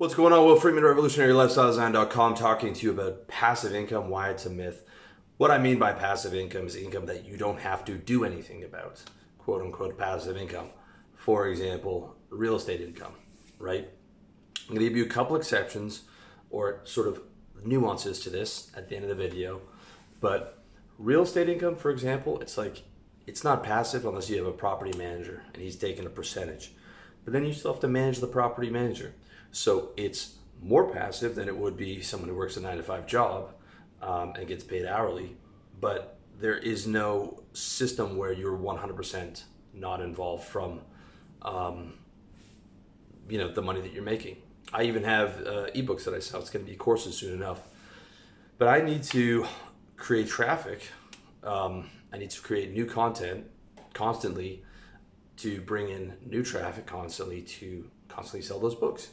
What's going on? Will Freeman, RevolutionaryLifestyleDesign.com, talking to you about passive income, why it's a myth. What I mean by passive income is income that you don't have to do anything about, quote unquote passive income. For example, real estate income, right? I'm going to give you a couple exceptions or sort of nuances to this at the end of the video. But real estate income, for example, it's like it's not passive unless you have a property manager and he's taking a percentage. But then you still have to manage the property manager. So it's more passive than it would be someone who works a nine to five job um, and gets paid hourly. But there is no system where you're 100% not involved from, um, you know, the money that you're making. I even have uh, ebooks that I sell. It's going to be courses soon enough. But I need to create traffic. Um, I need to create new content constantly to bring in new traffic constantly to constantly sell those books.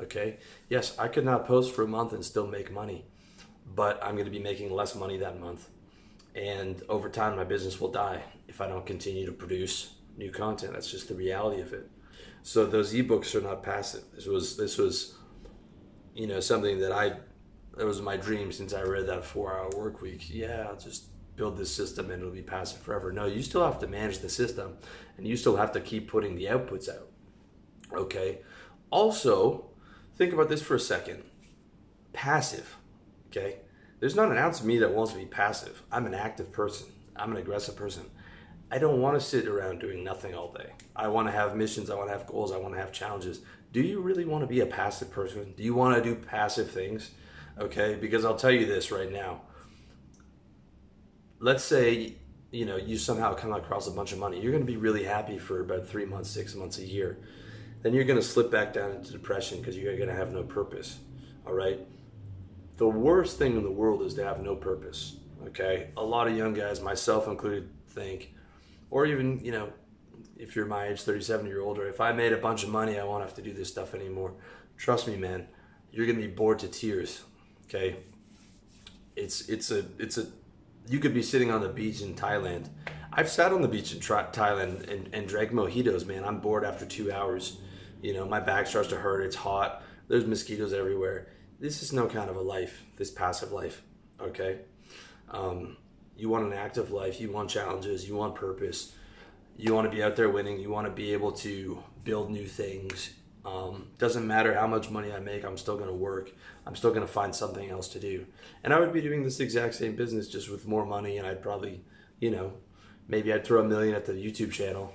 Okay. Yes, I could not post for a month and still make money, but I'm going to be making less money that month. And over time, my business will die if I don't continue to produce new content. That's just the reality of it. So those ebooks are not passive. This was this was, you know, something that I that was my dream since I read that four hour work week. Yeah, I'll just build this system and it'll be passive forever. No, you still have to manage the system and you still have to keep putting the outputs out. Okay. Also, think about this for a second. Passive, okay? There's not an ounce of me that wants to be passive. I'm an active person. I'm an aggressive person. I don't want to sit around doing nothing all day. I want to have missions. I want to have goals. I want to have challenges. Do you really want to be a passive person? Do you want to do passive things? Okay, because I'll tell you this right now. Let's say you know you somehow come across a bunch of money. You're going to be really happy for about three months, six months, a year then you're going to slip back down into depression because you're going to have no purpose. All right. The worst thing in the world is to have no purpose. Okay. A lot of young guys, myself included, think, or even, you know, if you're my age, 37 year old, or if I made a bunch of money, I won't have to do this stuff anymore. Trust me, man, you're going to be bored to tears. Okay. It's, it's a, it's a, you could be sitting on the beach in Thailand. I've sat on the beach in Thailand and, and drank mojitos, man. I'm bored after two hours you know, my back starts to hurt. It's hot. There's mosquitoes everywhere. This is no kind of a life, this passive life. Okay. Um, you want an active life. You want challenges. You want purpose. You want to be out there winning. You want to be able to build new things. Um, doesn't matter how much money I make, I'm still going to work. I'm still going to find something else to do. And I would be doing this exact same business just with more money, and I'd probably, you know, maybe I'd throw a million at the YouTube channel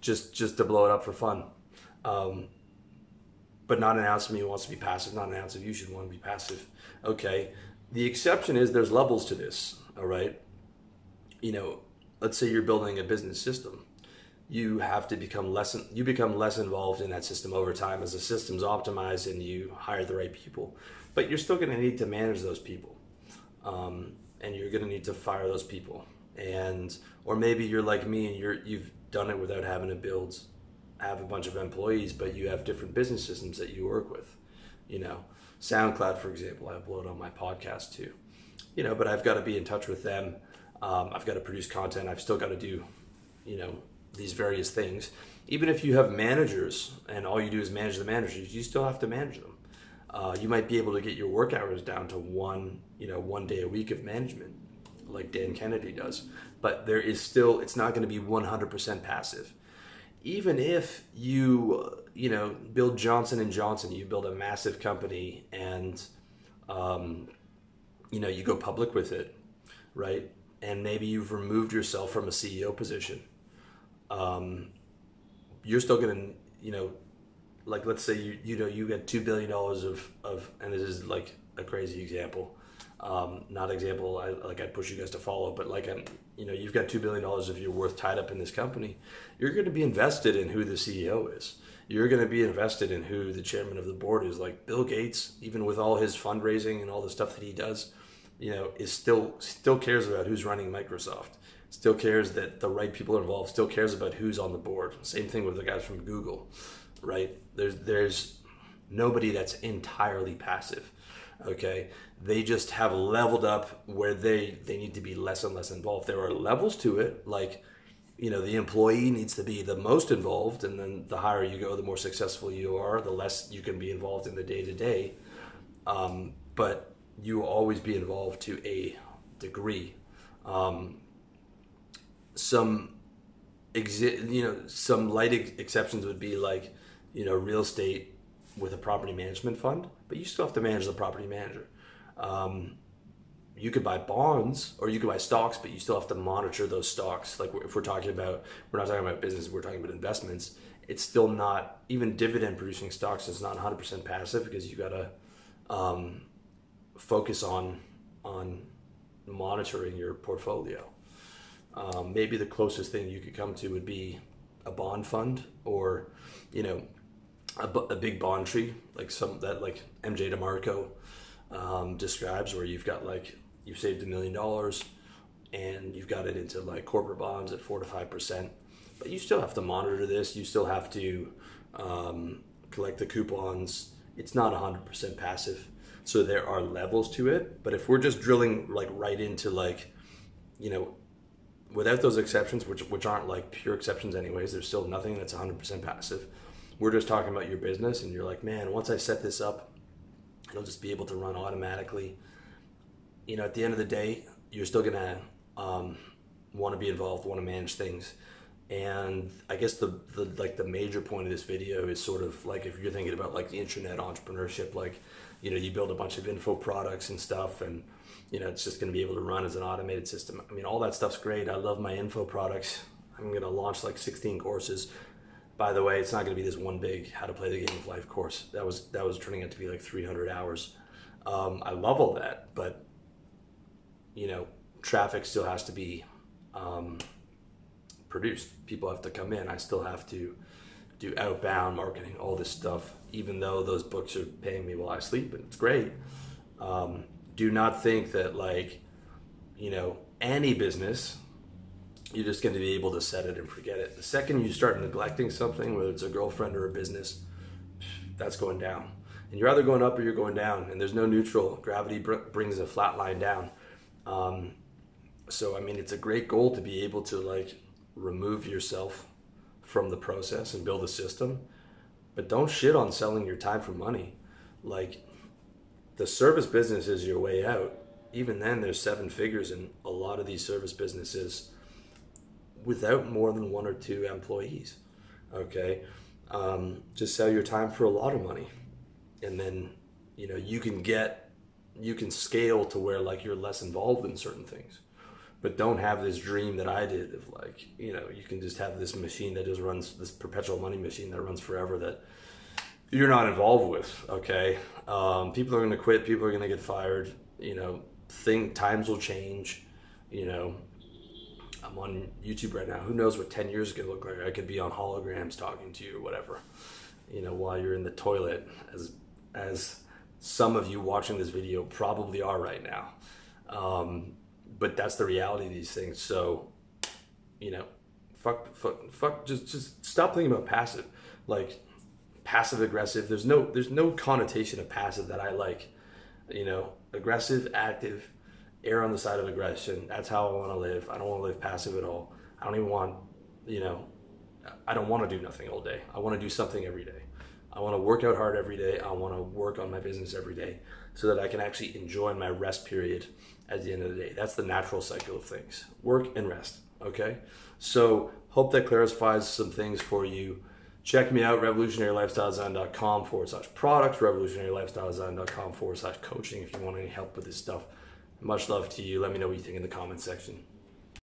just just to blow it up for fun. Um, but not an ounce of me wants to be passive, not an ounce of you should want to be passive. Okay. The exception is there's levels to this, all right? You know, let's say you're building a business system. You have to become less you become less involved in that system over time as the system's optimized and you hire the right people. But you're still going to need to manage those people. Um, and you're going to need to fire those people. And or maybe you're like me and you're you've done it without having to build have a bunch of employees, but you have different business systems that you work with. You know, SoundCloud, for example, I upload on my podcast too. You know, but I've got to be in touch with them. Um, I've got to produce content. I've still got to do, you know, these various things. Even if you have managers and all you do is manage the managers, you still have to manage them. Uh, you might be able to get your work hours down to one, you know, one day a week of management, like Dan Kennedy does. But there is still, it's not going to be 100% passive even if you you know build Johnson and Johnson, you build a massive company and um, you know you go public with it, right? And maybe you've removed yourself from a CEO position. Um, you're still gonna you know like let's say you you know you get two billion dollars of of and this is like a crazy example um, not example I, like I'd push you guys to follow, but like I'm, you know, you've got two billion dollars of your worth tied up in this company. You're going to be invested in who the CEO is. You're going to be invested in who the chairman of the board is. Like Bill Gates, even with all his fundraising and all the stuff that he does, you know, is still still cares about who's running Microsoft. Still cares that the right people are involved. Still cares about who's on the board. Same thing with the guys from Google, right? There's there's nobody that's entirely passive okay? They just have leveled up where they they need to be less and less involved. There are levels to it like you know the employee needs to be the most involved and then the higher you go the more successful you are the less you can be involved in the day to day but you will always be involved to a degree. Um, some exi- you know some light ex- exceptions would be like you know real estate with a property management fund but you still have to manage the property manager um, you could buy bonds or you could buy stocks, but you still have to monitor those stocks. Like if we're talking about, we're not talking about business, we're talking about investments. It's still not even dividend producing stocks It's not 100% passive because you got to um, focus on on monitoring your portfolio. Um, maybe the closest thing you could come to would be a bond fund or, you know, a, a big bond tree like some that like MJ DeMarco um, describes, where you've got like you've saved a million dollars and you've got it into like corporate bonds at four to five percent. But you still have to monitor this. You still have to um, collect the coupons. It's not hundred percent passive, so there are levels to it. But if we're just drilling like right into like, you know, without those exceptions, which which aren't like pure exceptions anyways, there's still nothing that's hundred percent passive. We're just talking about your business, and you're like, man, once I set this up, it'll just be able to run automatically you know, at the end of the day, you're still gonna um, want to be involved, want to manage things. And I guess the, the like the major point of this video is sort of like if you're thinking about like the internet entrepreneurship, like you know you build a bunch of info products and stuff, and you know it's just going to be able to run as an automated system. I mean, all that stuff's great. I love my info products. I'm going to launch like 16 courses. By the way, it's not going to be this one big how to play the game of life course. That was that was turning out to be like 300 hours. Um, I love all that, but you know, traffic still has to be um, produced. People have to come in. I still have to do outbound marketing, all this stuff, even though those books are paying me while I sleep, and it's great. Um, do not think that, like, you know, any business, you're just going to be able to set it and forget it. The second you start neglecting something, whether it's a girlfriend or a business, that's going down. And you're either going up or you're going down, and there's no neutral. Gravity br- brings a flat line down. Um, so I mean, it's a great goal to be able to like remove yourself from the process and build a system, but don't shit on selling your time for money. Like the service business is your way out. Even then, there's seven figures in a lot of these service businesses without more than one or two employees. Okay, um, just sell your time for a lot of money, and then you know you can get you can scale to where like you're less involved in certain things. But don't have this dream that i did of like you know you can just have this machine that just runs this perpetual money machine that runs forever that you're not involved with okay? Um, people are going to quit people are going to get fired you know thing times will change you know i'm on youtube right now who knows what 10 years to look like i could be on holograms talking to you or whatever you know while you're in the toilet as as some of you watching this video probably are right now. Um, but that's the reality of these things. So, you know, fuck, fuck, fuck, just, just stop thinking about passive. Like, passive aggressive, there's no, there's no connotation of passive that I like. You know, aggressive, active, err on the side of aggression. That's how I want to live. I don't want to live passive at all. I don't even want, you know, I don't want to do nothing all day. I want to do something every day. I want to work out hard every day. I want to work on my business every day so that I can actually enjoy my rest period at the end of the day. That's the natural cycle of things work and rest. Okay. So, hope that clarifies some things for you. Check me out, revolutionarylifestyledesign.com forward slash products, revolutionarylifestyledesign.com forward slash coaching if you want any help with this stuff. Much love to you. Let me know what you think in the comment section.